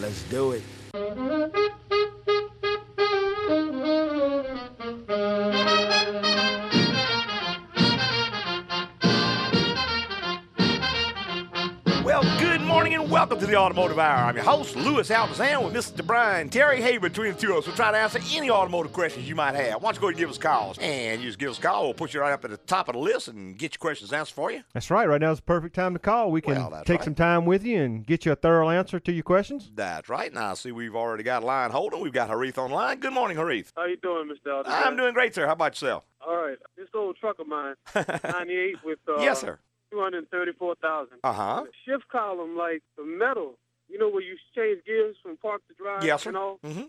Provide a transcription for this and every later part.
Let's do it. Welcome to the Automotive Hour. I'm your host, Louis Altazan, with Mr. Brian Terry. Hey, between the two of us, we'll try to answer any automotive questions you might have. Why don't you go ahead and give us calls? And you just give us a call. We'll put you right up at the top of the list and get your questions answered for you. That's right. Right now is the perfect time to call. We can Well, take right. some time with you and get you a thorough answer to your questions. That's right. Now, I see we've already got a line holding. We've got Harith on the line. Good morning, Harith. How you doing, Mr. Alden? I'm doing great, sir. How about yourself? All right. This old truck of mine, 98 with uh, yes, sir. 234,000. Uh huh. The shift column, like the metal, you know where you change gears from park to drive Yes, sir. and all, Mm-hmm.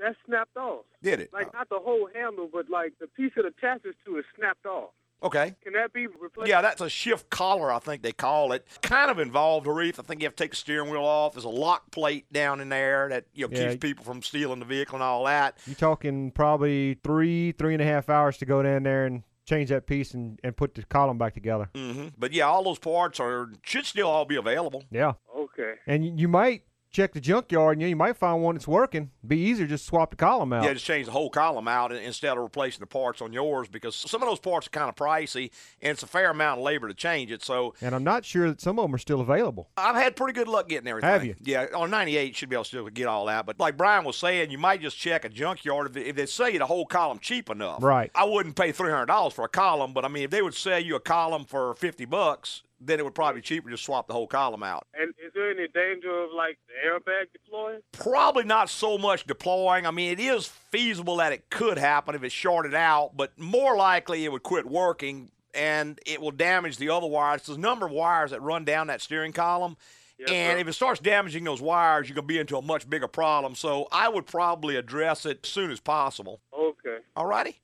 that snapped off. Did it? Like Uh, not the whole handle, but like the piece it attaches to is snapped off. okay. Can that be replaced? Yeah, that's a shift collar, I think they call it. Kind of involved, Harith. I think you have to take the steering wheel off. There's a lock plate down in there that you know Yeah. keeps people from stealing the vehicle and all that. You're talking probably three, three and a half hours to go down there and change that piece and, and put the column back together. hmm But yeah, all those parts are should still all be available. Yeah. Okay. And you, you might check the junkyard and you, you might find one that's working. Be easier just swap the column out. Yeah, just change the whole column out instead of replacing the parts on yours because some of those parts are kind of pricey and it's a fair amount of labor to change it. So And I'm not sure that some of them are still available. I've had pretty good luck getting everything. Have you? Yeah, on 98 should be able to still get all that. But like Brian was saying, you might just check a junkyard if they, if they sell you the whole column cheap enough. Right. I wouldn't pay $300 for a column, but I mean if they would sell you a column for 50 bucks, then it would probably be cheaper to just swap the whole column out. And is there any danger of like the airbag deploying? Probably not so much deploying. I mean, it is feasible that it could happen if it's shorted out, but more likely it would quit working and it will damage the other wires. There's a number of wires that run down that steering column. Yes, and sir. if it starts damaging those wires, you're going to be into a much bigger problem. So I would probably address it as soon as possible. Okay. All righty?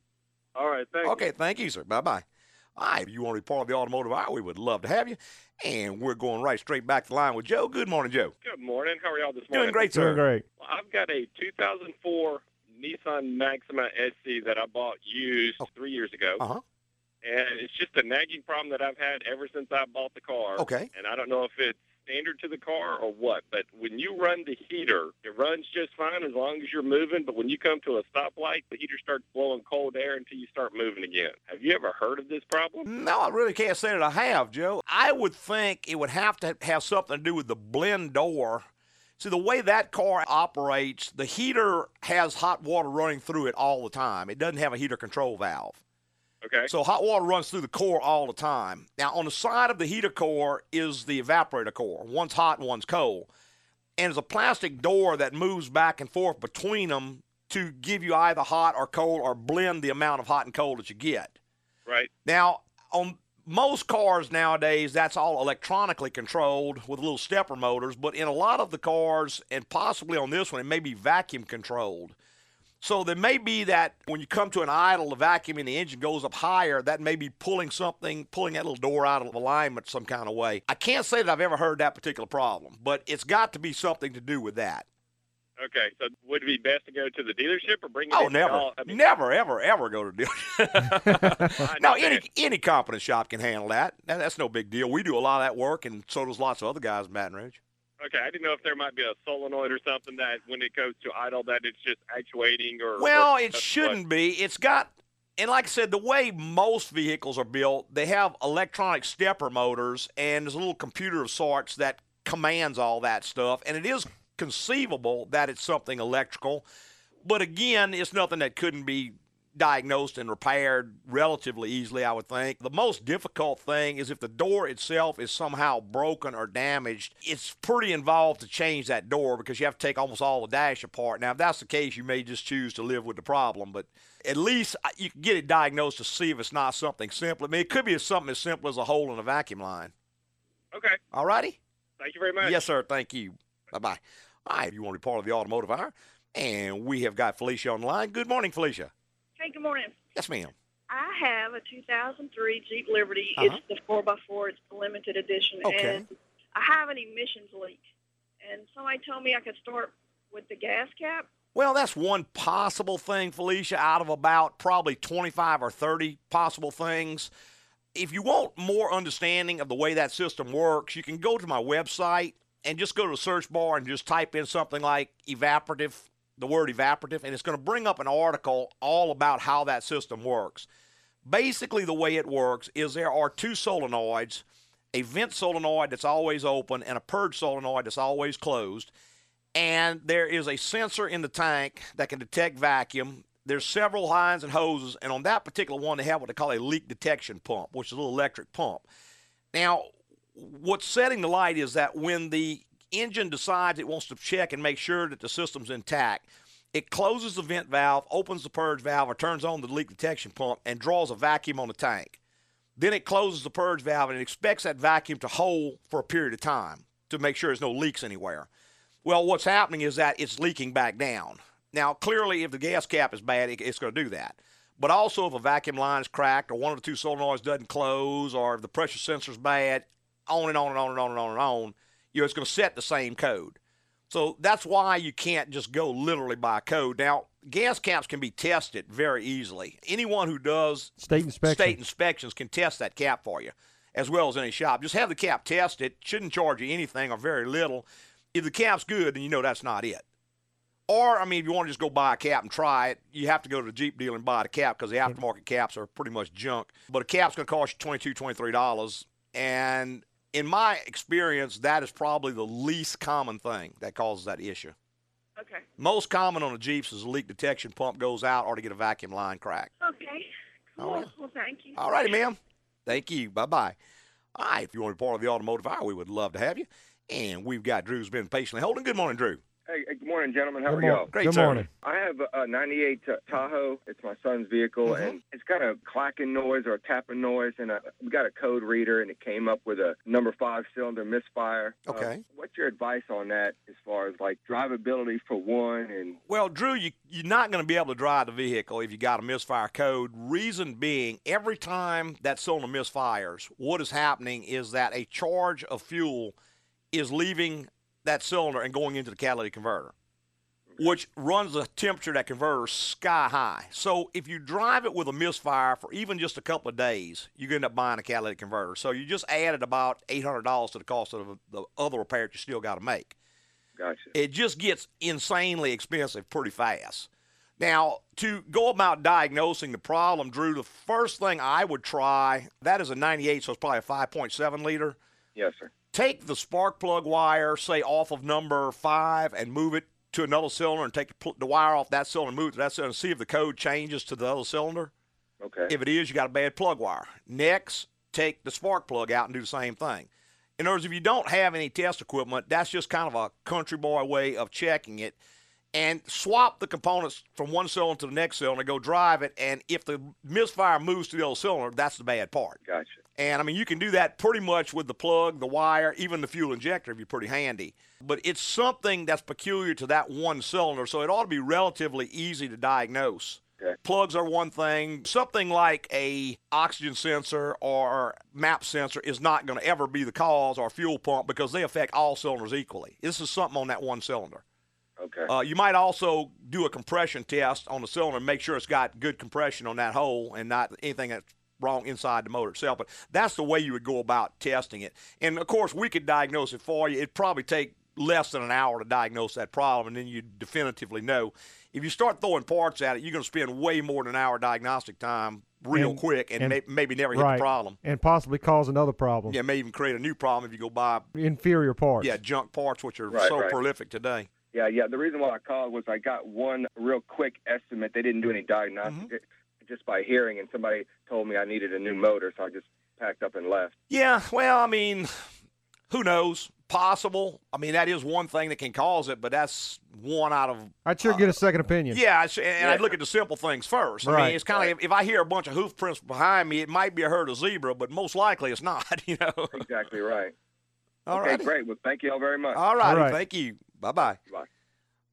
All right. Thank you. Okay, thank you, sir. Bye bye. All right, if you want to be part of the automotive hour, we would love to have you. And we're going right straight back to the line with Joe. Good morning, Joe. Good morning. How are y'all this morning? Doing great, sir. Doing great. Well, I've got a 2004 Nissan Maxima SE that I bought used Oh. three years ago, Uh huh. and it's just a nagging problem that I've had ever since I bought the car. Okay. And I don't know if it's standard to the car or what, but when you run the heater, it runs just fine as long as you're moving. But when you come to a stoplight, the heater starts blowing cold air until you start moving again. Have you ever heard of this problem? No, I really can't say that I have, Joe. I would think it would have to have something to do with the blend door. See, the way that car operates, the heater has hot water running through it all the time. It doesn't have a heater control valve. Okay. So hot water runs through the core all the time. Now, on the side of the heater core is the evaporator core. One's hot one's cold. And there's a plastic door that moves back and forth between them to give you either hot or cold or blend the amount of hot and cold that you get. Right. Now, on most cars nowadays, that's all electronically controlled with little stepper motors, but in a lot of the cars, and possibly on this one, it may be vacuum controlled. So there may be that when you come to an idle, the vacuum in the engine goes up higher. That may be pulling something, pulling that little door out of alignment some kind of way. I can't say that I've ever heard that particular problem, but it's got to be something to do with that. Okay. So would it be best to go to the dealership or bring it Oh, never. I mean, never, ever, ever go to the dealership. No, any any competent shop can handle that. That- That's no big deal. We do a lot of that work, and so does lots of other guys in Baton Rouge. Okay, I didn't know if there might be a solenoid or something that when it goes to idle that it's just actuating or. Well, or it shouldn't be. It's got, and like I said, the way most vehicles are built, they have electronic stepper motors, and there's a little computer of sorts that commands all that stuff. And it is conceivable that it's something electrical, but again, it's nothing that couldn't be diagnosed and repaired relatively easily, I would think. The most difficult thing is if the door itself is somehow broken or damaged, it's pretty involved to change that door because you have to take almost all the dash apart. Now, if that's the case, you may just choose to live with the problem, but at least uh, you can get it diagnosed to see if it's not something simple. I mean, it could be something as simple as a hole in a vacuum line. Okay, All righty? thank you very much. Yes, sir. Thank you. Bye bye. All right, if you want to be part of the automotive hour? And we have got Felicia on the line. Good morning, Felicia. Hey, good morning. Yes, ma'am. I have a 2003 Jeep Liberty. Uh-huh. It's the 4x4. It's the limited edition. Okay. And I have an emissions leak. And somebody told me I could start with the gas cap. Well, that's one possible thing, Felicia, out of about probably 25 or 30 possible things. If you want more understanding of the way that system works, you can go to my website and just go to the search bar and just type in something like evaporative, the word evaporative, and it's going to bring up an article all about how that system works. Basically, the way it works is there are two solenoids a vent solenoid that's always open and a purge solenoid that's always closed. And there is a sensor in the tank that can detect vacuum. There's several lines and hoses, and on that particular one, they have what they call a leak detection pump, which is a little electric pump. Now, what's setting the light is that when the engine decides it wants to check and make sure that the system's intact, it closes the vent valve, opens the purge valve, or turns on the leak detection pump, and draws a vacuum on the tank. Then it closes the purge valve and it expects that vacuum to hold for a period of time to make sure there's no leaks anywhere. Well, what's happening is that it's leaking back down. Now, clearly, if the gas cap is bad, it's going to do that. But also, if a vacuum line is cracked, or one of the two solenoids doesn't close, or if the pressure sensor is bad, on and on and on and on and on and on, you know, it's going to set the same code. So that's why you can't just go literally by code. Now, gas caps can be tested very easily. Anyone who does State inspection. state inspections can test that cap for you, as well as any shop. Just have the cap tested. Shouldn't charge you anything or very little. If the cap's good, then you know that's not it. Or, I mean, if you want to just go buy a cap and try it, you have to go to the Jeep dealer and buy the cap because the aftermarket caps are pretty much junk. But a cap's going to cost you $22, $23. And in my experience, that is probably the least common thing that causes that issue. Okay. Most common on the Jeeps is a leak detection pump goes out or to get a vacuum line cracked. Okay. Cool. All right. Well, thank you. All righty, ma'am. Thank you. Bye bye. All right, if you want to be part of the automotive hour, we would love to have you. And we've got Drew's been patiently holding. Good morning, Drew. Hey, hey, good morning, gentlemen. How Good are morning. y'all? Great, Good sir. morning. I have a, a 98 Tahoe. It's my son's vehicle, Mhm. and it's got a clacking noise or a tapping noise, and a, we got a code reader, and it came up with a number five cylinder misfire. Uh, Okay. what's your advice on that as far as like drivability for one and Well, Drew, you, you're not going to be able to drive the vehicle if you got a misfire code. Reason being, every time that cylinder misfires, what is happening is that a charge of fuel is leaving that cylinder and going into the catalytic converter, which runs the temperature of that converter sky high. So if you drive it with a misfire for even just a couple of days, you end up buying a catalytic converter. So you just added about $800 to the cost of the other repair that you still got to make gotcha? it just gets insanely expensive pretty fast. Now, to go about diagnosing the problem, Drew, the first thing I would try, that is a 98, so it's probably a 5.7 liter. Yes, sir. Take the spark plug wire, say off of number five, and move it to another cylinder and take the wire off that cylinder, move it to that cylinder, and see if the code changes to the other cylinder. Okay. If it is, you got a bad plug wire. Next, take the spark plug out and do the same thing. In other words, if you don't have any test equipment, that's just kind of a country boy way of checking it. And swap the components from one cylinder to the next cylinder, go drive it, and if the misfire moves to the other cylinder, that's the bad part. Gotcha. And I mean, you can do that pretty much with the plug, the wire, even the fuel injector if you're pretty handy. But it's something that's peculiar to that one cylinder, so it ought to be relatively easy to diagnose. Okay. Plugs are one thing. Something like a oxygen sensor or map sensor is not going to ever be the cause or fuel pump because they affect all cylinders equally. This is something on that one cylinder. Okay. Uh, you might also do a compression test on the cylinder and make sure it's got good compression on that hole and not anything that's wrong inside the motor itself. But that's the way you would go about testing it. And of course, we could diagnose it for you. It'd probably take less than an hour to diagnose that problem, and then you definitively know. If you start throwing parts at it, you're going to spend way more than an hour diagnostic time real And- quick and, and- may, maybe never hit the problem. and possibly cause another problem. Yeah, may even create a new problem if you go buy Inferior parts. yeah junk parts, which are Right, so right. prolific today. Yeah, yeah. The reason why I called was I got one real quick estimate. They didn't do any diagnostic Mm-hmm. It- just by hearing, and somebody told me I needed a new motor, so I just packed up and left. Yeah, well, I mean, who knows? Possible. I mean, that is one thing that can cause it, but that's one out of. I'd sure get a second opinion. Yeah, I sh- and Yeah. I'd look at the simple things first. I Right. mean, it's kind of if I hear a bunch of hoof prints behind me, it might be a herd of zebra, but most likely it's not. You know. Exactly right. All okay, right. great. Well, thank you all very much. All righty. All right. Thank you. Bye bye. Bye.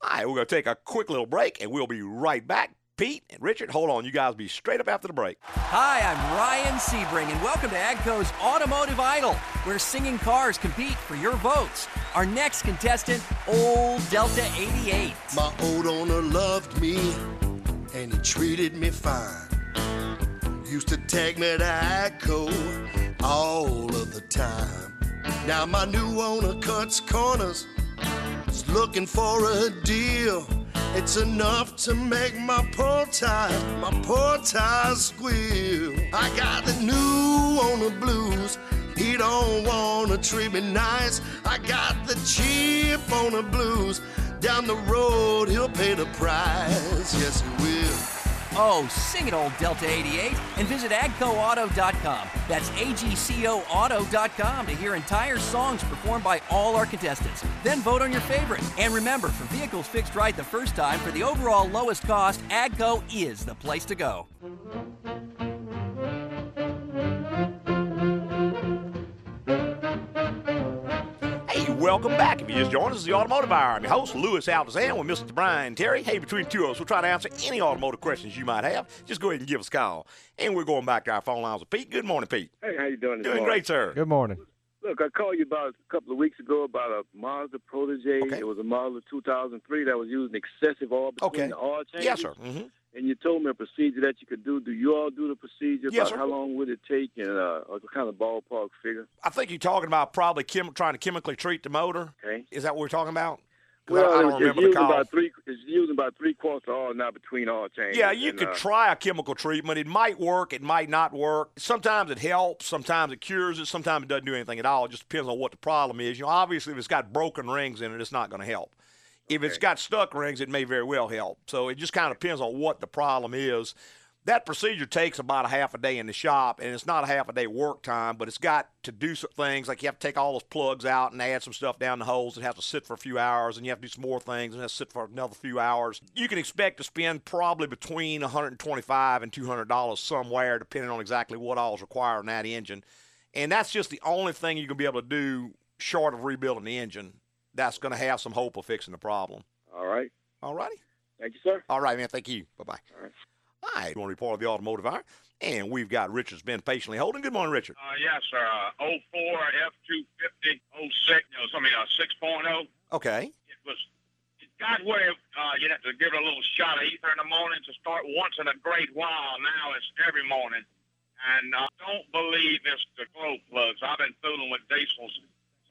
All right, we're going to take a quick little break, and we'll be right back. Pete and Richard, hold on. You guys be straight up after the break. Hi, I'm Ryan Sebring, and welcome to AGCO's Automotive Idol, where singing cars compete for your votes. Our next contestant, Old Delta 88. My old owner loved me and he treated me fine. Used to take me to AGCO all of the time. Now my new owner cuts corners, is looking for a deal. It's enough to make my poor tires, my poor tires squeal. I got the new owner blues. He don't wanna treat me nice. I got the cheap owner blues. Down the road, he'll pay the price. Yes, he will. Oh, sing it, old Delta 88, and visit agcoauto.com. That's agcoauto.com to hear entire songs performed by all our contestants. Then vote on your favorite. And remember, for vehicles fixed right the first time, for the overall lowest cost, Agco is the place to go. Hey, welcome back. If you just joined us, it's the Automotive Hour. I'm your host, Louis Altazan, with Mr. Brian Terry. Hey, between two of us, we'll try to answer any automotive questions you might have. Just go ahead and give us a call. And we're going back to our phone lines with Pete. Good morning, Pete. Hey, how you doing? Doing morning? great, sir. Good morning. Look, I called you about a couple of weeks ago about a Mazda Protege. Okay. It was a Mazda 2003 that was using excessive oil between Okay. the oil changes. Yes, sir. hmm And you told me a procedure that you could do. Do you all do the procedure? Yes. How long would it take and uh, what kind of ballpark figure? I think you're talking about probably chem- trying to chemically treat the motor. Okay. Is that what we're talking about? Well, I, I don't remember the call. about three. It's using about three quarts of oil now between oil changes. Yeah, you and, could uh, try a chemical treatment. It might work, it might not work. Sometimes it helps, sometimes it cures it, sometimes it doesn't do anything at all. It just depends on what the problem is. You know, obviously if it's got broken rings in it, it's not going to help. If it's got stuck rings, it may very well help. So it just kind of depends on what the problem is. That procedure takes about a half a day in the shop, and it's not a half a day work time, but it's got to do some things like you have to take all those plugs out and add some stuff down the holes. It has to sit for a few hours, and you have to do some more things, and it has to sit for another few hours. You can expect to spend probably between 125 and 200 dollars somewhere, depending on exactly what all is required in that engine. And that's just the only thing you can be able to do short of rebuilding the engine. That's going to have some hope of fixing the problem. All right. All righty. Thank you, sir. All right, man. Thank you. Bye bye. All right. All right. Want to be part of the automotive hour? And we've got Richard's been patiently holding. Good morning, Richard. Uh, yes, sir. Uh, 04 F250 06, you know, something, uh, 6.0. Okay. It was, it got where uh, you'd have to give it a little shot of ether in the morning to start once in a great while. Now it's every morning. And uh, don't believe it's the glow plugs. I've been fooling with diesels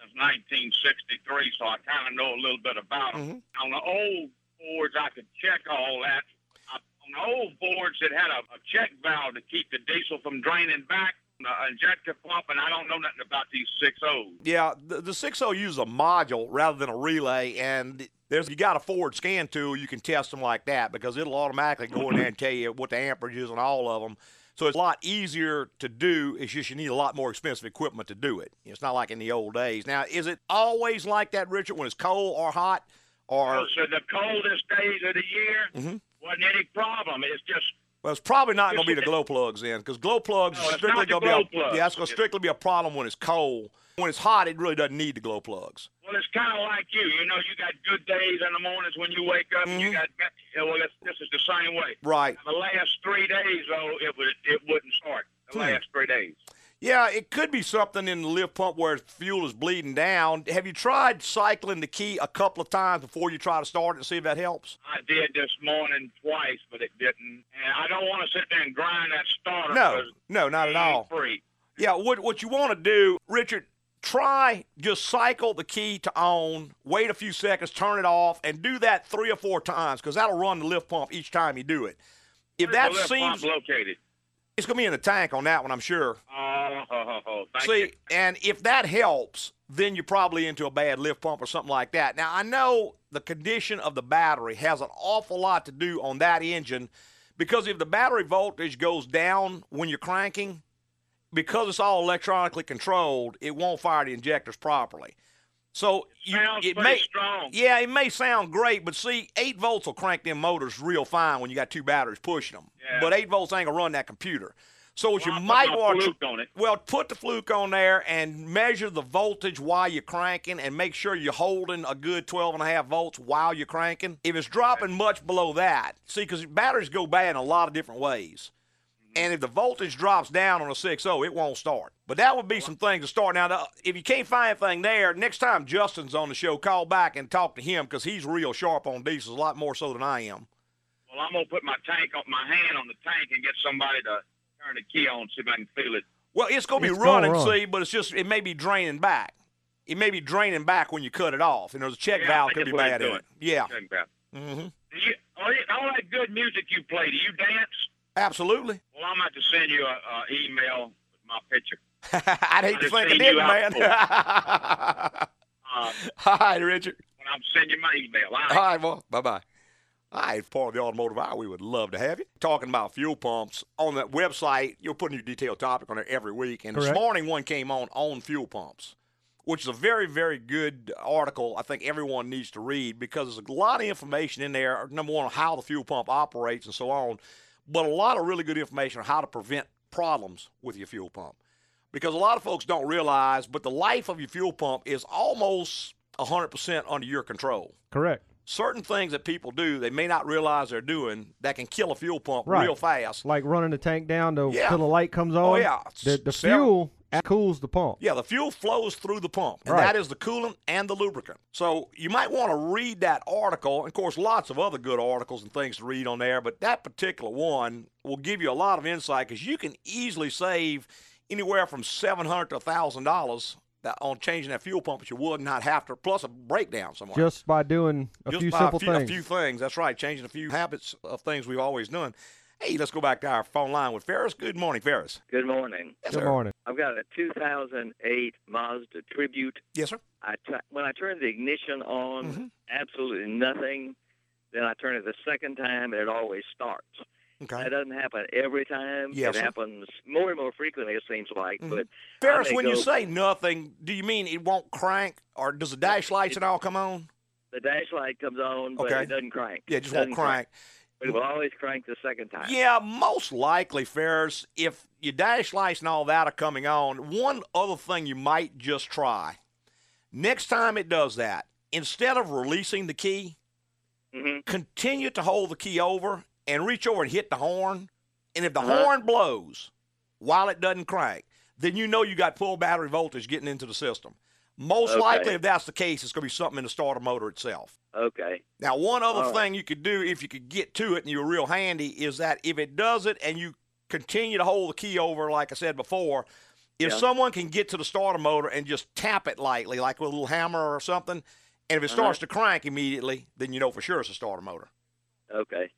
since 1963, so I kind of know a little bit about them. On the old Fords, I could check all that. Uh, on the old Fords, it had a, a check valve to keep the diesel from draining back. The injector pump, and I don't know nothing about these 6.0s. Yeah, the, the 6.0 uses a module rather than a relay, and there's you got a Ford scan tool, you can test them like that because it'll automatically go in there and tell you what the amperage is on all of them. So it's a lot easier to do. It's just you need a lot more expensive equipment to do it. It's not like in the old days. Now, is it always like that, Richard, when it's cold or hot? Or So the coldest days of the year Mhm. wasn't any problem. It's just well, it's probably not going to be the glow plugs then, because glow plugs No, strictly going to be a, yeah, it's going to strictly be a problem when it's cold. When it's hot, it really doesn't need the glow plugs. well, it's kind of like you. You know, you got good days in the mornings when you wake up. and You got well, it's, this is the same way. Right. The last three days, though, it would it wouldn't start. The Hmm. last three days. Yeah, it could be something in the lift pump where fuel is bleeding down. Have you tried cycling the key a couple of times before you try to start it and see if that helps? I did this morning twice, but it didn't. And I don't want to sit there and grind that starter. No, no, not at all. Free. Yeah, what what you want to do, Richard, try just cycle the key to on, wait a few seconds, turn it off, and do that three or four times because that'll run the lift pump each time you do it. If Where's that the lift pump seems, located. it's to be in the tank on that one, I'm sure. Oh, See, you. and if that helps, then you're probably into a bad lift pump or something like that. Now, I know the condition of the battery has an awful lot to do on that engine because if the battery voltage goes down when you're cranking, because it's all electronically controlled, it won't fire the injectors properly. So you, Sounds it may, strong. yeah, it may sound great, but see, eight volts will crank them motors real fine when you got two batteries pushing them. Yeah. But eight volts ain't gonna run that computer. So what Well, you I'll might want to fluke on well, put the fluke on there and measure the voltage while you're cranking and make sure you're holding a good 12 and a half volts while you're cranking. If it's dropping much below that, see, because batteries go bad in a lot of different ways. And if the voltage drops down on a 6.0, it won't start. But that would be some things to start. Now, if you can't find anything there, next time Justin's on the show, call back and talk to him because he's real sharp on diesels, a lot more so than I am. Well, I'm gonna put my tank on my hand on the tank and get somebody to turn the key on, see if I can feel it. Well, it's going to be It's running, run. see, but it's just, it may be draining back. it may be draining back when you cut it off, and there's a check Yeah, valve could be bad it's in it. Yeah. Check valve. hmm Do you, all, you- all that good music you play, do you dance? Absolutely. Well, I'm about to send you an email with my picture. I'd hate to just think I seen didn't, you out man. Uh, All right, Richard. I'm sending you my email. All right. All right, well, bye bye. All right, part of the automotive hour, we would love to have you. Talking about fuel pumps on that website, you're putting a detailed topic on there every week. And this morning, one came on on fuel pumps, which is a very, very good article. I think everyone needs to read because there's a lot of information in there. Number one, on how the fuel pump operates and so on, but a lot of really good information on how to prevent problems with your fuel pump. Because a lot of folks don't realize, but the life of your fuel pump is almost 100% under your control Correct. certain things that people do they may not realize they're doing that can kill a fuel pump Right. real fast. Like running the tank down to, Yeah. till the light comes oh, on. Oh, yeah. The, the fuel cools the pump. Yeah, the fuel flows through the pump, and Right. that is the coolant and the lubricant. So you might want to read that article. And of course, lots of other good articles and things to read on there, but that particular one will give you a lot of insight because you can easily save anywhere from seven hundred to thousand dollars on changing that fuel pump, but you would not have to plus a breakdown somewhere. Just by doing a Just few by simple a few, things. A few things. That's right. Changing a few habits of things we've always done. Hey, let's go back to our phone line with Ferris. Good morning, Ferris. Good morning. Yes, Good sir. morning. I've got a 2008 Mazda Tribute. Yes, sir. I t- when I turn the ignition on, Mhm. absolutely nothing. Then I turn it the second time, and it always starts. Okay. That doesn't happen every time. Yes, it sir. happens more and more frequently. It seems like, Mhm. but Ferris, when you say nothing, do you mean it won't crank, or does the dash lights and all come on? the dash light comes on, but Okay. it doesn't crank. Yeah, it just Doesn't won't crank. But it will always crank the second time. Yeah, most likely, Ferris, if your dash lights and all that are coming on, one other thing you might just try. Next time it does that, instead of releasing the key, hmm continue to hold the key over and reach over and hit the horn. And if the Uh-huh. horn blows while it doesn't crank, then you know you got full battery voltage getting into the system. Most Okay. likely, if that's the case, it's going to be something in the starter motor itself. Okay. Now, one other All right. thing you could do if you could get to it and you're real handy is that if it does it and you continue to hold the key over, like I said before, if Yeah. someone can get to the starter motor and just tap it lightly, like with a little hammer or something, and if it Uh-huh. starts to crank immediately, then you know for sure it's a starter motor. Okay.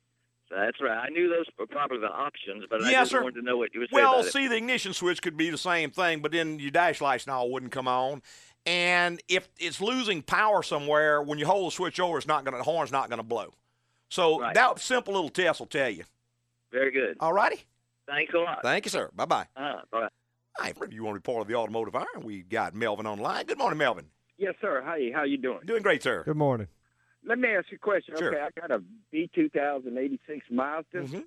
So that's right. I knew those were probably the options, but I Yes, just sir. wanted to know what you were saying Well, about it. see, the ignition switch could be the same thing, but then your dash lights and all wouldn't come on. And if it's losing power somewhere, when you hold the switch over, it's not going to the horn's not going to blow. So Right. that simple little test will tell you. Very good. All righty. Thanks a lot. Thank you, sir. Bye bye. Uh, bye. All right, if you want to be part of the automotive hour, we got Melvin online. Good morning, Melvin. Yes, sir. Hi, how you doing? Doing great, sir. Good morning. Let me ask you a question. Sure. Okay, I got a B2086 Mazda. hmm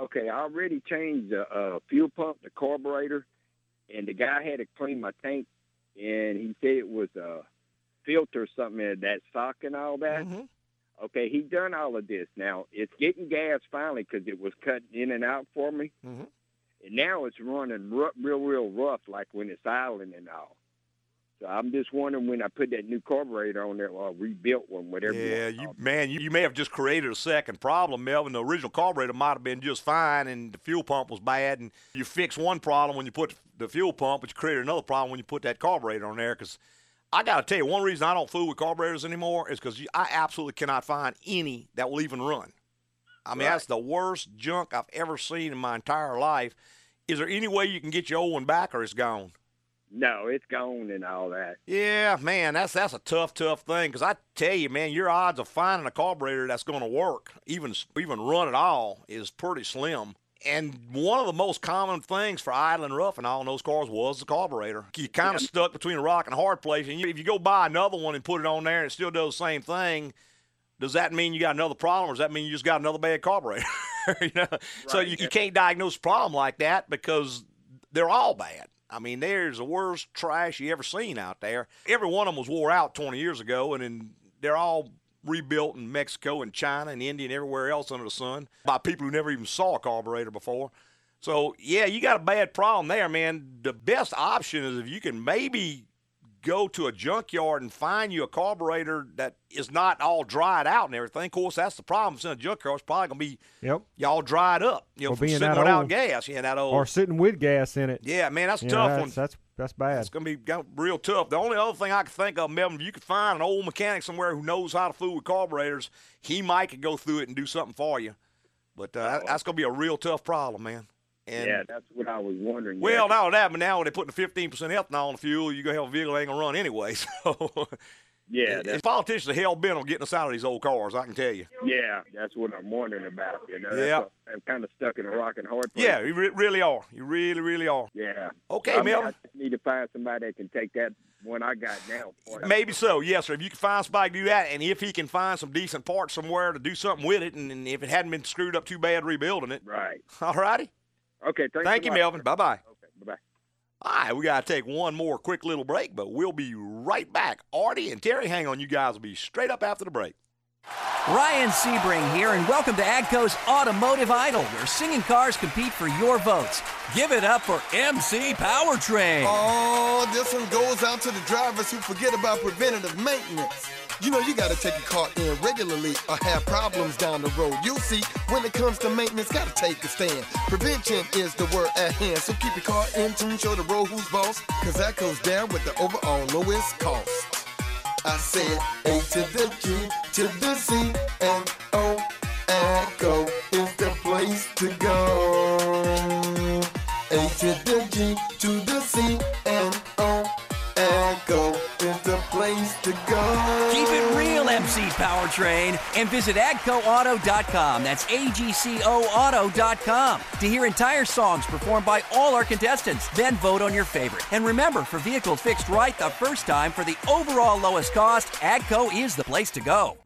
Okay, I already changed the uh, fuel pump, the carburetor, and the guy had to clean my tank, and he said it was a filter or something in that sock and all that. hmm Okay, he done all of this. Now it's getting gas finally because it was cutting in and out for me, hmm and now it's running ru- real, real rough, like when it's idling and all. So I'm just wondering when I put that new carburetor on there, or rebuilt one, whatever. Yeah, you, you man, you, you may have just created a second problem, Melvin. The original carburetor might have been just fine, and the fuel pump was bad, and you fixed one problem when you put the fuel pump, but you created another problem when you put that carburetor on there. Because I got to tell you, one reason I don't fool with carburetors anymore is because I absolutely cannot find any that will even run. I mean, Right. that's the worst junk I've ever seen in my entire life. Is there any way you can get your old one back, or it's gone? No, it's gone and all that. Yeah, man, that's that's a tough, tough thing. Because I tell you, man, your odds of finding a carburetor that's going to work, even even run at all, is pretty slim. And one of the most common things for idling rough in all in those cars was the carburetor. You kind of stuck between a rock and a hard place. And you, if you go buy another one and put it on there and it still does the same thing, does that mean you got another problem, or does that mean you just got another bad carburetor? you know? So you, you can't diagnose a problem like that because they're all bad. I mean, there's the worst trash you ever seen out there. Every one of them was wore out 20 years ago, and then they're all rebuilt in Mexico and China and India and everywhere else under the sun by people who never even saw a carburetor before. So yeah, you got a bad problem there, man. The best option is if you can maybe go to a junkyard and find you a carburetor that is not all dried out and everything. Of course, that's the problem. If it's in a junkyard, it's probably gonna be Yep. y'all dried up, you know, Or being that without old. gas. Yeah, that old. Or sitting with gas in it. yeah, man, that's a tough know, one. that's, that's that's bad. It's going to be real tough. The only other thing I can think of, Melvin, if you could find an old mechanic somewhere who knows how to fool with carburetors, he might could go through it and do something for you. But uh, that- that's going to be a real tough problem, man. And yeah, that's what I was wondering. well, yeah. not that, but now when they're putting 15% ethanol in the fuel, you're going to have a vehicle that ain't going to run anyway. So yeah, that's, politicians are hell bent on getting us out of these old cars, I can tell you. yeah, that's what I'm wondering about. You know, Yeah. I'm kind of stuck in a rock and hard place. Yeah, you re- really are. You really, really are. yeah. Okay, I, mean, I just need to find somebody that can take that one I got now. Maybe so, yes, sir. If you can find somebody to do that, and if he can find some decent parts somewhere to do something with it, and, and if it hadn't been screwed up too bad rebuilding it, Right. all righty. Okay. Thank you, lot. Melvin. Bye bye. Okay. Bye bye. All right, we got to take one more quick little break, but we'll be right back. Artie and Terry, hang on. You guys will be straight up after the break. Ryan Sebring here, and welcome to AGCO's Automotive Idol, where singing cars compete for your votes. Give it up for MC Powertrain. Oh, this one goes out to the drivers who forget about preventative maintenance. You know, you gotta take your car in regularly or have problems down the road. You'll see, when it comes to maintenance, gotta take a stand. Prevention is the word at hand, so keep your car in tune, show the road who's boss, cause that goes down with the overall lowest cost. I said A to the G to the C and O, Agco is the place to go. A to the G to the C and O, Agco is the place to go. MC Powertrain, and visit agcoauto.com. That's A-G-C-O Auto.com to hear entire songs performed by all our contestants. Then vote on your favorite. And remember, for vehicles fixed right the first time for the overall lowest cost, Agco is the place to go.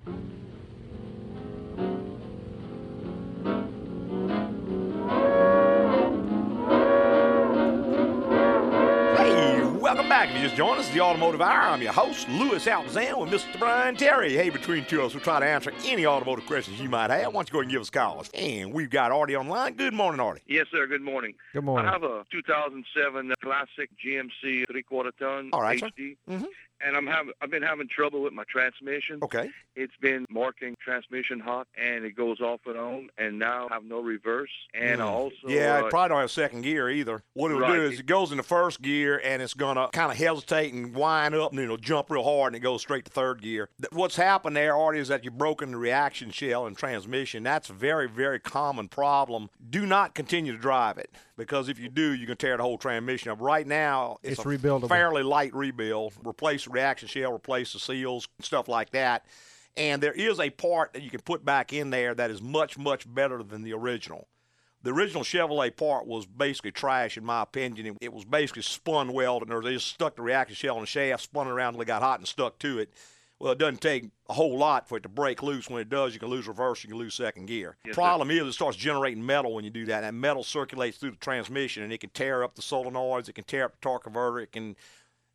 Back. If you just joined us, the Automotive Hour. I'm your host, Louis Altazan, with Mr. Brian Terry. Hey, between two of us, we'll try to answer any automotive questions you might have. Why don't you go ahead and give us calls? And we've got Artie online. Good morning, Artie. Yes, sir. Good morning. Good morning. I have a 2007 Classic GMC three-quarter ton All right, sir. HD, Mhm. And I'm having I've been having trouble with my transmission. Okay. It's been marking transmission hot, and it goes off and on, and now I have no reverse. And I also yeah, uh, it probably don't have second gear either. What it'll Right. do is it goes into first gear and it's gonna kind of hesitate and wind up and it'll jump real hard and it goes straight to third gear. What's happened there, Artie, is that you've broken the reaction shell and transmission. That's a very, very common problem. Do not continue to drive it because if you do, you can tear the whole transmission up. Right now, it's, It's a rebuildable. fairly light rebuild. Replace the reaction shell, replace the seals, stuff like that. And there is a part that you can put back in there that is much, much better than the original. The original Chevrolet part was basically trash, in my opinion. It, it was basically spun welded, or they just stuck the reaction shell in the shaft, spun it around until it got hot and stuck to it. Well, it doesn't take a whole lot for it to break loose. When it does, you can lose reverse, you can lose second gear. Yes, sir. Problem is, it starts generating metal when you do that. And That metal circulates through the transmission, and it can tear up the solenoids, it can tear up the torque converter, it can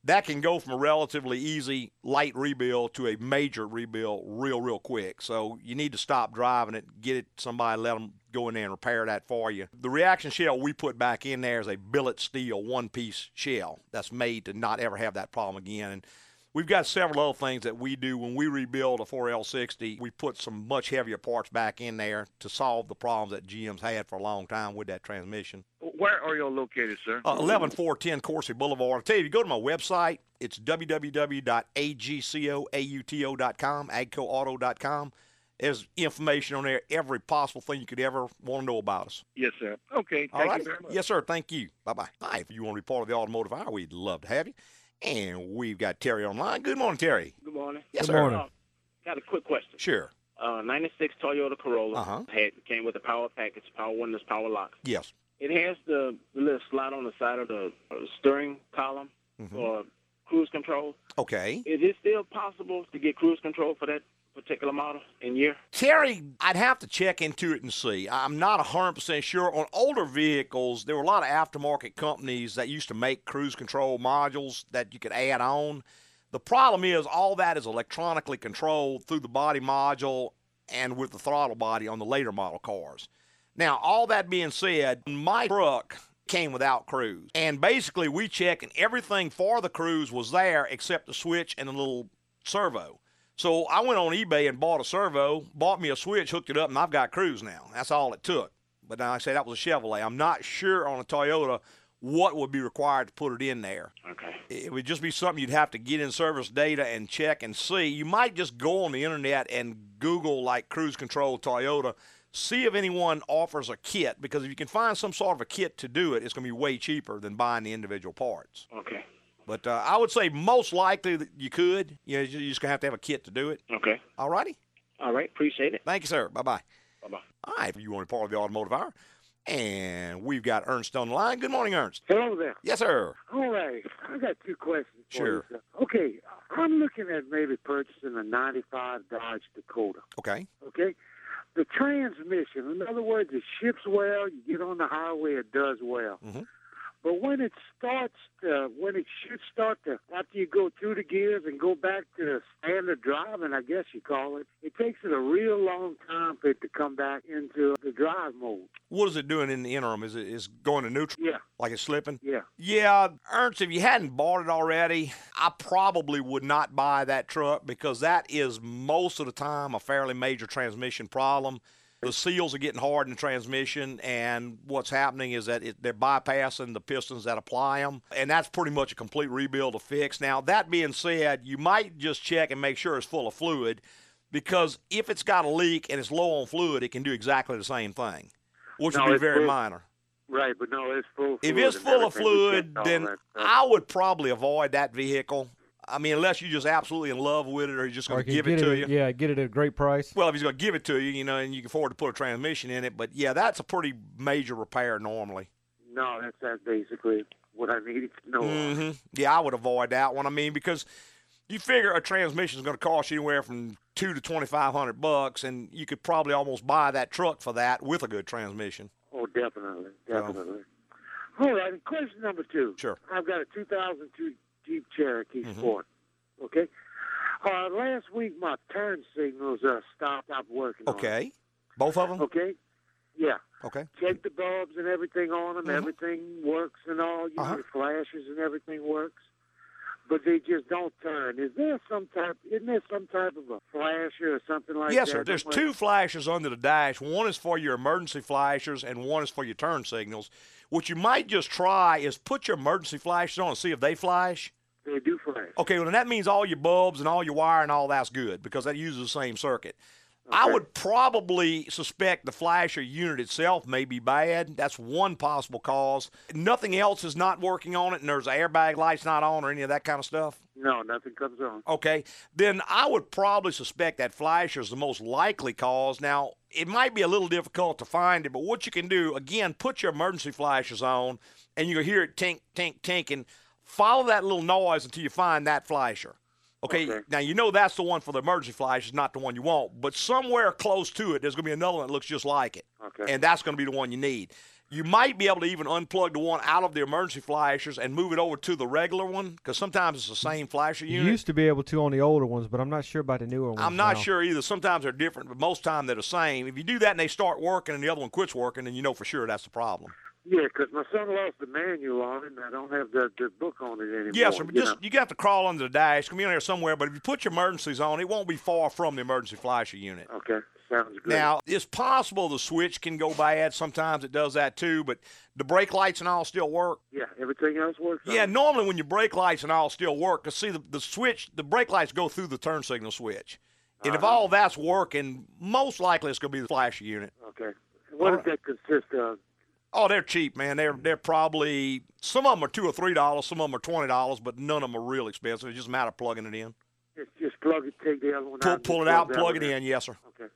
that can go from a relatively easy light rebuild to a major rebuild real real quick. So you need to stop driving it get it somebody let them go in there and repair that for you. The reaction shell we put back in there is a billet steel one piece shell that's made to not ever have that problem again. And We've got several other things that we do when we rebuild a 4L60. We put some much heavier parts back in there to solve the problems that GM's had for a long time with that transmission. Where are you located, sir? Uh, 11410 Coursey Boulevard. I tell you, if you go to my website, it's www.agcoauto.com, agcoauto.com. There's information on there, every possible thing you could ever want to know about us. Yes, sir. Okay. All Thank right? you very much. Yes, sir. Thank you. Bye bye. Hi, if you want to be part of the Automotive Hour, we'd love to have you. And we've got Terry online. Good morning, Terry. Good morning. Yes, Good sir. morning. Uh, got a quick question. Sure. Uh, 96 Toyota Corolla Uh-huh. had came with a power package, power windows, power locks. Yes. It has the, the little slot on the side of the uh, steering column Mhm. for cruise control. Okay. Is it still possible to get cruise control for that particular model and year? Terry, I'd have to check into it and see. I'm not 100% sure. On older vehicles, there were a lot of aftermarket companies that used to make cruise control modules that you could add on. The problem is, all that is electronically controlled through the body module and with the throttle body on the later model cars. Now, all that being said, my truck came without cruise. And basically, we checked, and everything for the cruise was there except the switch and the little servo. So I went on eBay and bought a servo, bought me a switch, hooked it up, and I've got cruise now. That's all it took. But now I say that was a Chevrolet. I'm not sure on a Toyota what would be required to put it in there. Okay. It would just be something you'd have to get in service data and check and see. You might just go on the internet and Google like cruise control Toyota, see if anyone offers a kit because if you can find some sort of a kit to do it, it's going to be way cheaper than buying the individual parts. Okay. But uh, I would say most likely that you could. You know, you're just going to have to have a kit to do it. Okay. All righty. All right. Appreciate it. Thank you, sir. Bye bye. Bye bye. All right. You want to be part of the automotive hour? And we've got Ernst on the line. Good morning, Ernst. Hello there. Yes, sir. All right. I got two questions for Sure. you. Okay. I'm looking at maybe purchasing a 95 Dodge Dakota. Okay. Okay. The transmission, in other words, it ships well. You get on the highway, it does well. Mhm. But when it starts to, when it should start to, after you go through the gears and go back to standard driving, I guess you call it, it takes it a real long time for it to come back into the drive mode. What is it doing in the interim? Is it is going to neutral? Yeah. Like it's slipping? Yeah. Yeah, Ernst, if you hadn't bought it already, I probably would not buy that truck because that is most of the time a fairly major transmission problem. The seals are getting hard in the transmission, and what's happening is that it, they're bypassing the pistons that apply them, and that's pretty much a complete rebuild to fix. Now, that being said, you might just check and make sure it's full of fluid because if it's got a leak and it's low on fluid, it can do exactly the same thing, which No, would be very full- minor. Right, but no, it's full. If it's full of fluid, then. I would probably avoid that vehicle. I mean, unless you're just absolutely in love with it, or you're just Or going to give it to it, you. Yeah, get it at a great price. Well, if he's going to give it to you, you know, and you can afford to put a transmission in it, but yeah, that's a pretty major repair normally. No, that's that's basically what I needed to know. hmm Yeah, I would avoid that one. I mean, because you figure a transmission is going to cost you anywhere from two to twenty five hundred bucks, and you could probably almost buy that truck for that with a good transmission. Oh, definitely, definitely. All right, question number two. Sure. I've got a 2002 Jeep Cherokee Mhm. Sport. Okay. Uh, last week my turn signals uh, stopped. up working. Okay, both of them. Okay. Yeah. Okay. Check the bulbs and everything on them. Mhm. Everything works and all. You Uh-huh. know, the flashes and everything works. But they just don't turn. Is there some type? Isn't there some type of a flasher or something like yes, that? Yes, sir. There's two flashers under the dash. One is for your emergency flashers, and one is for your turn signals. What you might just try is put your emergency flashers on and see if they flash. They do flash. Okay, well, then that means all your bulbs and all your wire and all that's good because that uses the same circuit. I would probably suspect the flasher unit itself may be bad. That's one possible cause. Nothing else is not working on it, and there's airbag lights not on or any of that kind of stuff. No, nothing comes on. Okay, then I would probably suspect that flasher is the most likely cause. Now, it might be a little difficult to find it, but what you can do, again, put your emergency flashers on, and you'll hear it tink, tink, tink, and follow that little noise until you find that flasher. Okay, now you know that's the one for the emergency flash, is not the one you want, but somewhere close to it, there's going to be another one that looks just like it. Okay. And that's going to be the one you need. You might be able to even unplug the one out of the emergency flashers and move it over to the regular one because sometimes it's the same flasher You unit. used to be able to on the older ones, but I'm not sure about the newer ones. I'm not now. sure either. Sometimes they're different, but most time they're the same. If you do that and they start working and the other one quits working, then you know for sure that's the problem. Yeah, 'cause my son lost the manual on it, and I don't have the, the book on it anymore. Yes, sir. But you just know. you got to crawl under the dash. It's gonna be in there somewhere. But if you put your emergencies on, it won't be far from the emergency flasher unit. Okay, sounds good. Now, it's possible the switch can go bad. Sometimes it does that too. But the brake lights and all still work. yeah, everything else works. Yeah, normally when your brake lights and all still work, cause see the, the switch, the brake lights go through the turn signal switch, and if uh-huh. all that's working, most likely it's gonna be the flasher unit. Okay. What does that consist of? Oh, they're cheap, man. They're they're probably some of them are two or three dollars, some of them are twenty dollars, but none of them are real expensive. It's just a matter of plugging it in. Just, just plug it, take the other one Pull, out. pull it out, plug it in. Yes, sir. Okay.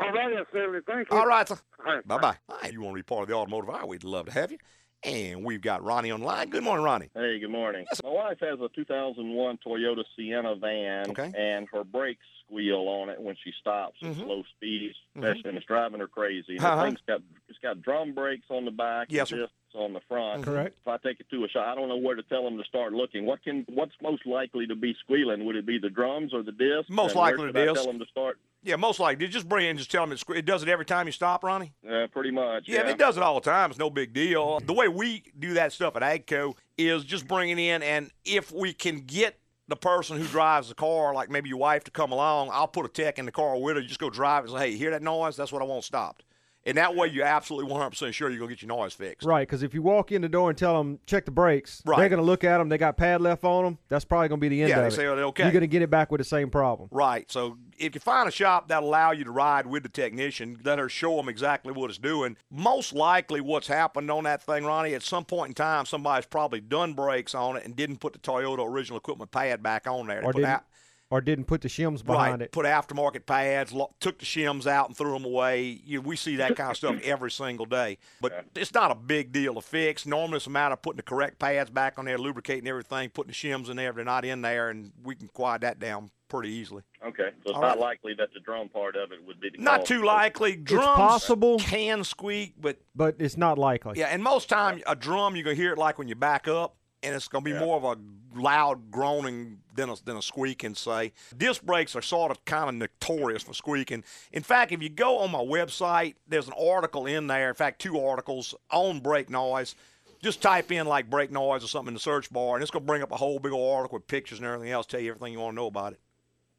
All right, I certainly thank you. All right, sir. All right. Bye bye. All right, you want to be part of the automotive hour? We'd love to have you. And we've got Ronnie online. Good morning, Ronnie. Hey, good morning. My wife has a 2001 Toyota Sienna van, Okay. and her brakes squeal on it when she stops at Mhm. slow speeds, Mhm. especially, and it's driving her crazy. And Uh-huh. The thing's got it's got drum brakes on the back, Yes, and discs on the front. Correct. If I take it to a shop, I don't know where to tell them to start looking. What can what's most likely to be squealing? Would it be the drums or the discs? Most And likely the disc. Tell them to start. Yeah, most likely. Just bring it in, just tell them it's, it does it every time you stop, Ronnie. Uh, pretty much. Yeah, if it does it all the time. It's no big deal. The way we do that stuff at Agco is just bring it in, and if we can get the person who drives the car, like maybe your wife, to come along, I'll put a tech in the car with her. You just go drive and say, hey, hear that noise? That's what I want stopped. And that way you're absolutely 100% sure you're going to get your noise fixed. Right, because if you walk in the door and tell them check the brakes, Right. they're going to look at them. They got pad left on them. That's probably going to be the end Yeah, of they it. say, oh, okay. You're going to get it back with the same problem. Right. So if you find a shop that'll allow you to ride with the technician, let her show them exactly what it's doing. Most likely, what's happened on that thing, Ronnie, at some point in time, somebody's probably done brakes on it and didn't put the Toyota original equipment pad back on there. They Or didn't, or didn't put the shims behind right, it. Put aftermarket pads, lo- took the shims out and threw them away. You, we see that kind of stuff every single day. But it's not a big deal to fix. Normally, it's a matter of putting the correct pads back on there, lubricating everything, putting the shims in there if they're not in there, and we can quiet that down pretty easily. Okay, so it's All not right. likely that the drum part of it would be the Not cause. too likely. Drums possible. can squeak, but But it's not likely. yeah, and most time a drum you're gonna hear it like when you back up, and it's gonna be more of a loud groaning than a than a squeaking. Say disc brakes are sort of kind of notorious for squeaking. In fact, if you go on my website, there's an article in there. In fact, two articles on brake noise. Just type in like brake noise or something in the search bar, and it's gonna bring up a whole big old article with pictures and everything else. Tell you everything you want to know about it.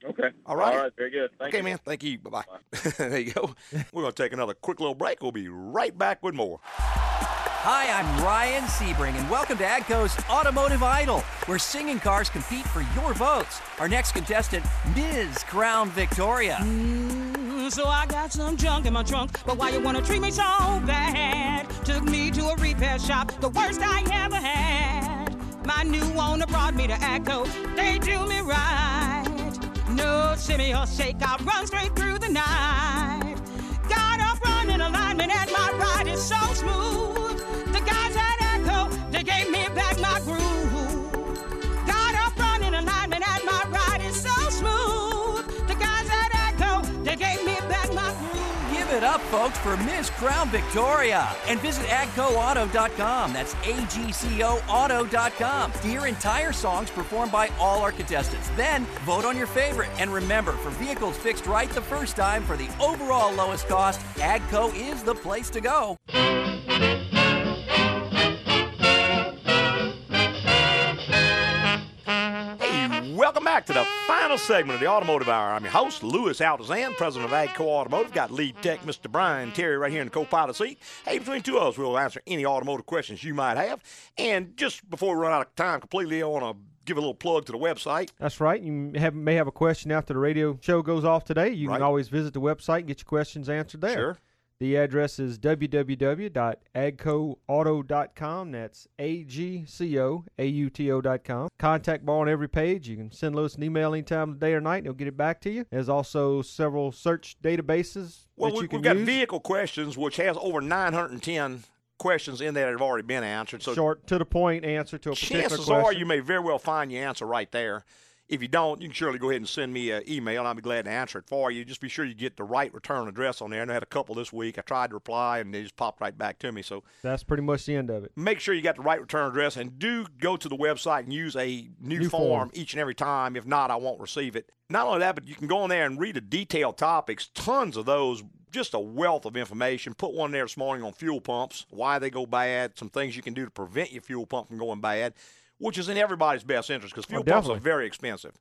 Okay. All right. All right. Very good. Thank okay, you. man. Thank you. Bye bye. there you go. We're going to take another quick little break. We'll be right back with more. Hi, I'm Ryan Sebring, and welcome to AGCO's Automotive Idol, where singing cars compete for your votes. Our next contestant, Ms. Crown Victoria. Mm, So I got some junk in my trunk, but why you wanna treat me so bad? Took me to a repair shop, the worst I ever had. My new owner brought me to AGCO, they do me right. No shimmy or shake, I run straight through the night. Got up running alignment and my ride is so smooth. Up, folks, for Miss Crown Victoria. And visit agcoauto.com. That's A-G-C-O auto.com to hear entire songs performed by all our contestants. Then vote on your favorite. And remember, for vehicles fixed right the first time for the overall lowest cost, Agco is the place to go. Welcome back to the final segment of the Automotive Hour. I'm your host, Louis Altazan, president of AGCO Automotive. Got lead tech Mr. Brian Terry right here in the co-pilot seat. Hey, between two of us, we'll answer any automotive questions you might have. And just before we run out of time completely, I want to give a little plug to the website. That's right. You have, may have a question after the radio show goes off today. You Right. can always visit the website and get your questions answered there. Sure. The address is www.agcoauto.com. That's A-G-C-O-A-U-T-O.com. Contact bar on every page. You can send Lewis an email anytime of the day or night, and he'll get it back to you. There's also several search databases Well, that we, you can we've got vehicle questions, which has over 910 questions in there that have already been answered. So Short, to the point answer to a particular chances question. are you may very well find your answer right there. If you don't, you can surely go ahead and send me an email. I'll be glad to answer it for you. Just be sure you get the right return address on there. And I had a couple this week. I tried to reply, and they just popped right back to me. So That's pretty much the end of it. make sure you got the right return address, and do go to the website and use a new, New form, form. each and every time. If not, I won't receive it. Not only that, but you can go on there and read the detailed topics, tons of those, just a wealth of information. Put one there this morning on fuel pumps, why they go bad, some things you can do to prevent your fuel pump from going bad, which is in everybody's best interest because oh, fuel pumps are very expensive.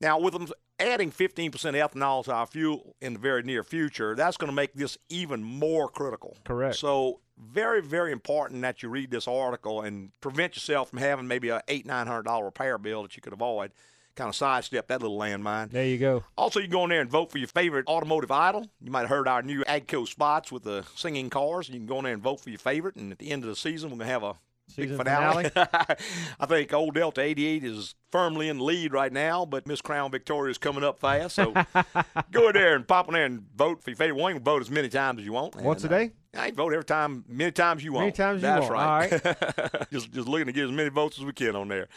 Now, with them adding 15% ethanol to our fuel in the very near future, that's going to make this even more critical. Correct. So, very, very important that you read this article and prevent yourself from having maybe a eight, nine hundred dollar repair bill that you could avoid. Kind of sidestep that little landmine. There you go. Also, you go in there and vote for your favorite automotive idol. You might have heard our new AGCO spots with the singing cars. You can go in there and vote for your favorite. And at the end of the season, we're going to have a big Season finale. I think Old Delta 88 is firmly in the lead right now, but Miss Crown Victoria is coming up fast. So go in there and pop in there and vote for your favorite one. You can vote as many times as you want. Once a And, uh, day? I can vote every time, many times you want. Many times you That's want. right. just, just looking to get as many votes as we can on there.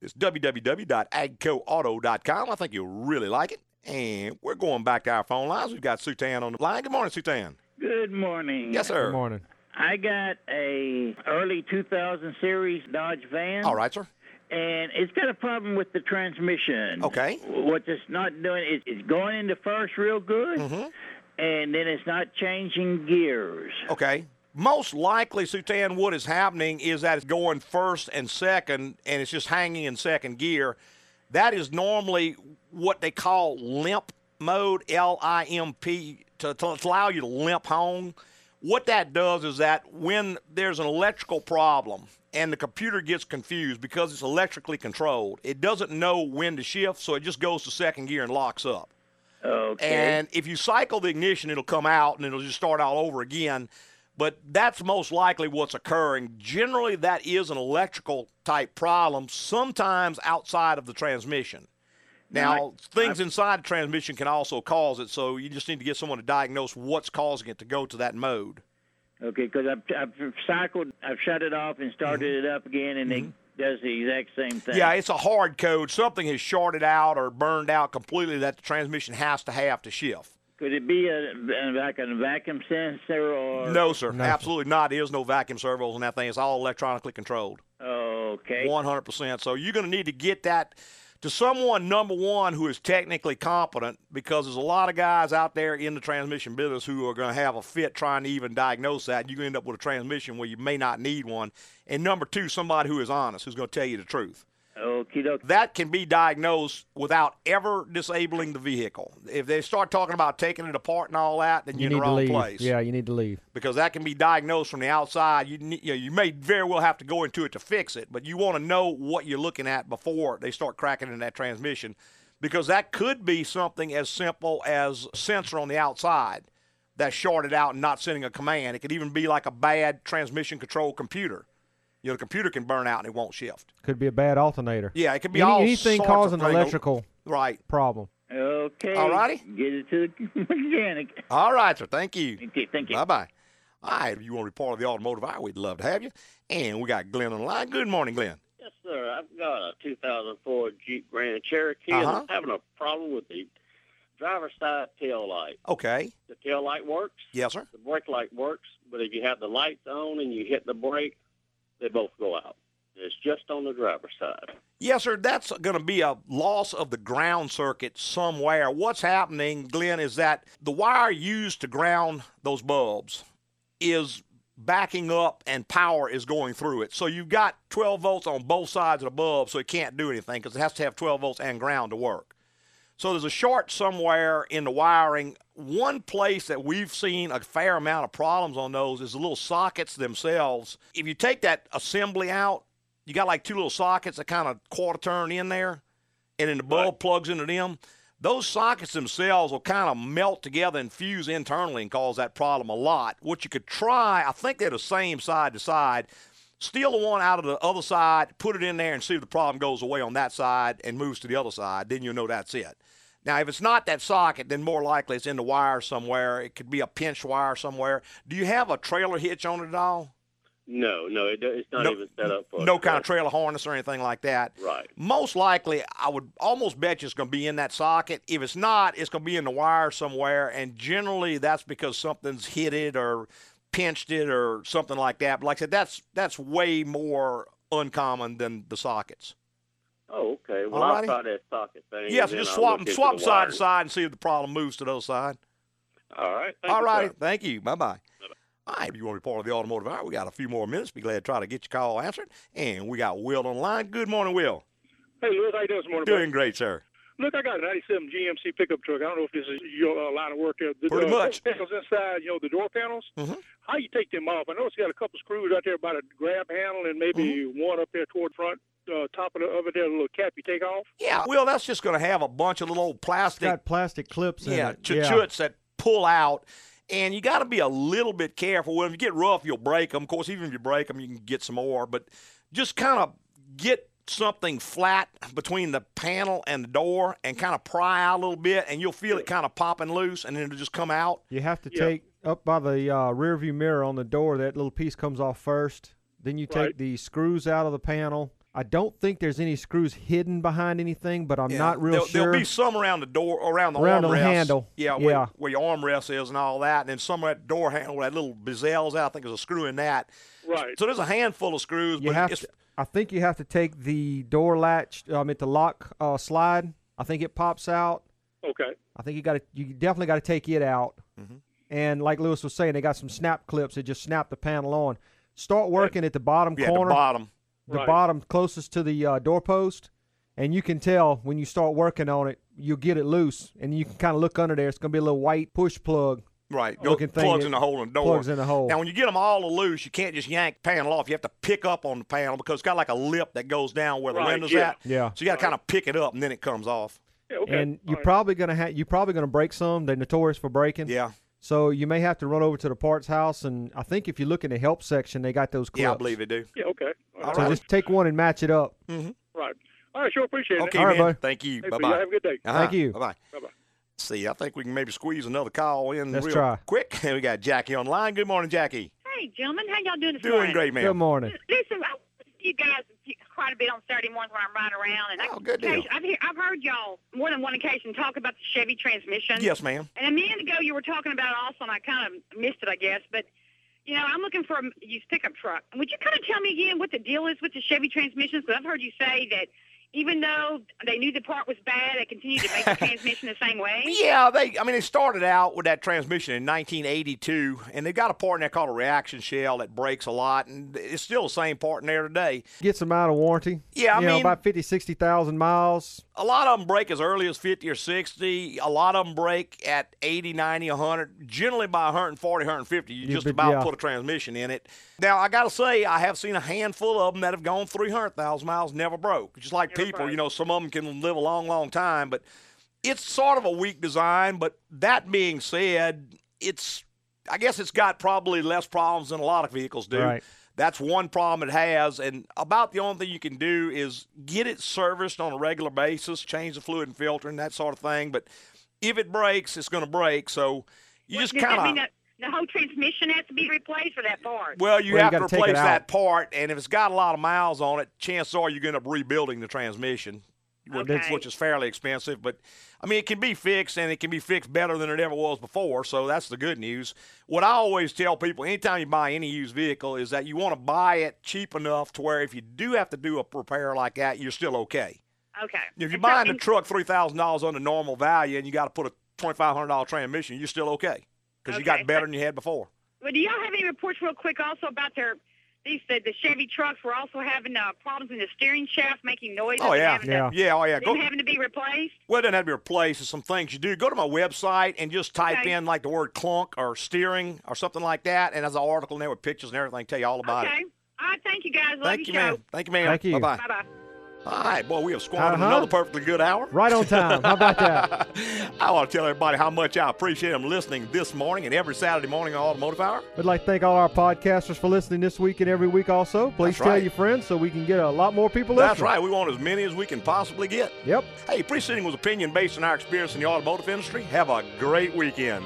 It's www.agcoauto.com. I think you'll really like it. And we're going back to our phone lines. We've got Sutan on the line. Good morning, Sutan. Good morning. Yes, sir. Good morning. I got a early 2000 series Dodge van. All right, sir. And it's got a problem with the transmission. Okay. What it's not doing is it's going into first real good, Mm-hmm. and then it's not changing gears. Okay. Most likely, Sutan, what is happening is that it's going first and second, and it's just hanging in second gear. That is normally what they call limp mode, L I M P, to, to allow you to limp home. What that does is that when there's an electrical problem and the computer gets confused because it's electrically controlled, it doesn't know when to shift, so it just goes to second gear and locks up. Okay. And if you cycle the ignition, it'll come out and it'll just start all over again. But that's most likely what's occurring. Generally, that is an electrical type problem, sometimes outside of the transmission. Now, Now, things inside the transmission can also cause it, so you just need to get someone to diagnose what's causing it to go to that mode. Okay, because I've, I've cycled, I've shut it off and started mm-hmm. it up again, and it mm-hmm. does the exact same thing. Yeah, it's a hard code. Something has shorted out or burned out completely that the transmission has to have to shift. Could it be a, a like a vacuum sensor or? No, sir. Absolutely not. There is no vacuum servos on that thing. It's all electronically controlled. Okay. 100%. So you're going to need to get that to someone, number one, who is technically competent, because there's a lot of guys out there in the transmission business who are going to have a fit trying to even diagnose that. You're end up with a transmission where you may not need one. And number two, somebody who is honest, who's going to tell you the truth. Okie doke. That can be diagnosed without ever disabling the vehicle. If they start talking about taking it apart and all that, then You you're in the wrong leave. place Yeah, you need to leave. because that can be diagnosed from the outside. You, ne- you, know, you may very well have to go into it to fix it, but you want to know what you're looking at before they start cracking in that transmission because that could be something as simple as a sensor on the outside that's shorted out and not sending a command. It could even be like a bad transmission control computer. You know, the computer can burn out and it won't shift. Could be a bad alternator. Yeah, it could be Any- all anything sorts of causing things. electrical Right. problem. Okay. All righty. Get it to the mechanic. All right, sir. Thank you. Okay, thank you. Bye bye. All right, if you want to be part of the automotive hour, we'd love to have you. And we got Glenn on the line. Good morning, Glenn. Yes, sir. I've got a 2004 Jeep Grand Cherokee, and Uh-huh. I'm having a problem with the driver's side tail light. Okay. The tail light works, Yes, sir. the brake light works, but if you have the lights on and you hit the brake, they both go out. It's just on the driver's side. Yes, sir. That's going to be a loss of the ground circuit somewhere. What's happening, Glenn, is that the wire used to ground those bulbs is backing up and power is going through it. So you've got 12 volts on both sides of the bulb, so it can't do anything because it has to have 12 volts and ground to work. So there's a short somewhere in the wiring. One place that we've seen a fair amount of problems on those is the little sockets themselves. If you take that assembly out, you got like two little sockets that kind of quarter turn in there, and then the bulb plugs into them. Those sockets themselves will kind of melt together and fuse internally and cause that problem a lot. What you could try, I think they're the same side to side. Steal the one out of the other side, put it in there, and see if the problem goes away on that side and moves to the other side. Then you'll know that's it. Now, if it's not that socket, then more likely it's in the wire somewhere. It could be a pinch wire somewhere. Do you have a trailer hitch on it at all? No, no, it, it's not No- even set up for no kind of trailer harness or anything like that. Right. Most likely, I would almost bet you it's going to be in that socket. If it's not, it's going to be in the wire somewhere, and generally that's because something's hit it or pinched it or something like that. But like I said, that's that's way more uncommon than the sockets. Oh, okay. Well, I'll Alrighty. try that socket thing. Yes, and then just swap them, swap the side to side and see if the problem moves to the other side. All right. Thank All sir. Thank you. Bye bye. All right, if you want to be part of the automotive hour, we got a few more minutes. Be glad to try to get your call answered. And we got Will on the line. Good morning, Will. Hey, Lewis, how you doing this morning? Doing bud? great, sir. Look, I got a 97 GMC pickup truck. I don't know if this is your uh, line of work there. The, Pretty uh, much. Panels inside, you know, the door panels. Mm-hmm. How you take them off? I know it's got a couple screws out there about a grab handle and maybe Mm-hmm. one up there toward front, uh, top of, the, of it there, a little cap you take off. Yeah, well, that's just going to have a bunch of little old plastic Got plastic clips in yeah, it. chuchuts that pull out. And you got to be a little bit careful. When you get rough, you'll break them. Of course, even if you break them, you can get some more. But just kind of get something flat between the panel and the door and kind of pry out a little bit, and you'll feel it kind of popping loose, and then it'll just come out. You have to Yeah. take up by the uh, rear view mirror on the door. That little piece comes off first. Then you take Right. the screws out of the panel. I don't think there's any screws hidden behind anything, but I'm Yeah, not real there'll, sure. There'll be some around the door, around the Around the armrest. handle. Yeah, where, Yeah. where your armrest is and all that, and then some of that door handle, where that little bezel's out. I think there's a screw in that. Right. So there's a handful of screws, you but have it's, to, I think you have to take the door latch. I mean, the lock uh, slide. I think it pops out. Okay. I think you got to. You definitely got to take it out. Mm-hmm. And like Lewis was saying, they got some snap clips that just snap the panel on. Start working at the bottom corner. Yeah, the bottom. The Right. bottom closest to the uh, doorpost, and you can tell when you start working on it, you'll get it loose, and you can kind of look under there. It's gonna be a little white push plug. Right. Go, looking thing plugs in the hole in the door. plugs in the hole. Now, when you get them all loose, you can't just yank the panel off. You have to pick up on the panel because it's got like a lip that goes down where the Right, window's yeah. at. Yeah. So you got to kind of pick it up and then it comes off. Yeah, okay. And you're probably gonna have you're probably gonna break some. They're notorious for breaking. Yeah. So you may have to run over to the parts house, and I think if you look in the help section, they got those clips. Yeah, I believe they do. Yeah, okay. All So right. just take one and match it up. Mm-hmm. Right. All right, sure, appreciate it. Okay, All right, man. buddy. Thank you. Hey, bye bye. have a good day. Thank you. Bye bye. Bye-bye. See, I think we can maybe squeeze another call in Let's real try. quick. we got Jackie online. Good morning, Jackie. Hey, gentlemen, how y'all doing this Doing morning? great, ma'am. Good morning. Listen, I listen to you guys quite a bit on Saturday mornings when I'm riding around, and I, Oh, good deal. occasion- I've, hear, I've heard y'all more than one occasion talk about the Chevy transmission. Yes, ma'am. And a minute ago, you were talking about it also, and I kind of missed it, I guess. But you know, I'm looking for a used pickup truck. Would you kind of tell me again what the deal is with the Chevy transmissions? Because I've heard you say that even though they knew the part was bad, they continued to make the transmission the same way. Yeah, they. I mean, they started out with that transmission in 1982, and they got a part in there called a reaction shell that breaks a lot, and it's still the same part in there today. Gets them out of warranty. Yeah, I you know, mean- about 50, 60,000 miles. A lot of them break as early as 50 or 60. A lot of them break at 80, 90, 100. Generally by 140, 150, you Yeah, just but about yeah. put a transmission in it. Now, I got to say, I have seen a handful of them that have gone 300,000 miles, never broke. Just like people, you know, some of them can live a long, long time, but it's sort of a weak design. But that being said, it's, I guess it's got probably less problems than a lot of vehicles do. Right. That's one problem it has, and about the only thing you can do is get it serviced on a regular basis, change the fluid and filter and that sort of thing. But if it breaks, it's going to break. So you just Does that kind mean of that the whole transmission has to be replaced for that part? well, you Well, have to gotta replace that part, and if it's got a lot of miles on it, chances are you're going to end up rebuilding the transmission, which- Okay. which is fairly expensive. But I mean, it can be fixed, and it can be fixed better than it ever was before. So that's the good news. What I always tell people, anytime you buy any used vehicle, is that you want to buy it cheap enough to where if you do have to do a repair like that, you're still okay. Okay. If you're And so- buying a truck three thousand dollars under normal value, and you got to put a twenty five hundred dollar transmission, you're still okay because you got better than you had before. Well, do y'all have any reports, real quick, also about their these the, the Chevy trucks were also having uh, problems in the steering shaft, making noise. Oh yeah, yeah, to, yeah. Oh yeah. them Go, having to be replaced. Well, it doesn't have to be replaced. It's some things you do. Go to my website and just type Okay. in like the word clunk or steering or something like that, and there's an article in there with pictures and everything. Tell you all about Okay. it. Okay. All right. Thank you, guys. Love Thank you, your show. man. Thank you, man. Thank you. Bye Bye bye. bye. All right, boy, we have squandered Uh-huh. another perfectly good hour. Right on time. How about that? I want to tell everybody how much I appreciate them listening this morning and every Saturday morning on Automotive Hour. We'd like to thank all our podcasters for listening this week and every week also. Please That's tell right. your friends so we can get a lot more people listening. That's right. We want as many as we can possibly get. Yep. Hey, preceding was opinion based on our experience in the automotive industry. Have a great weekend.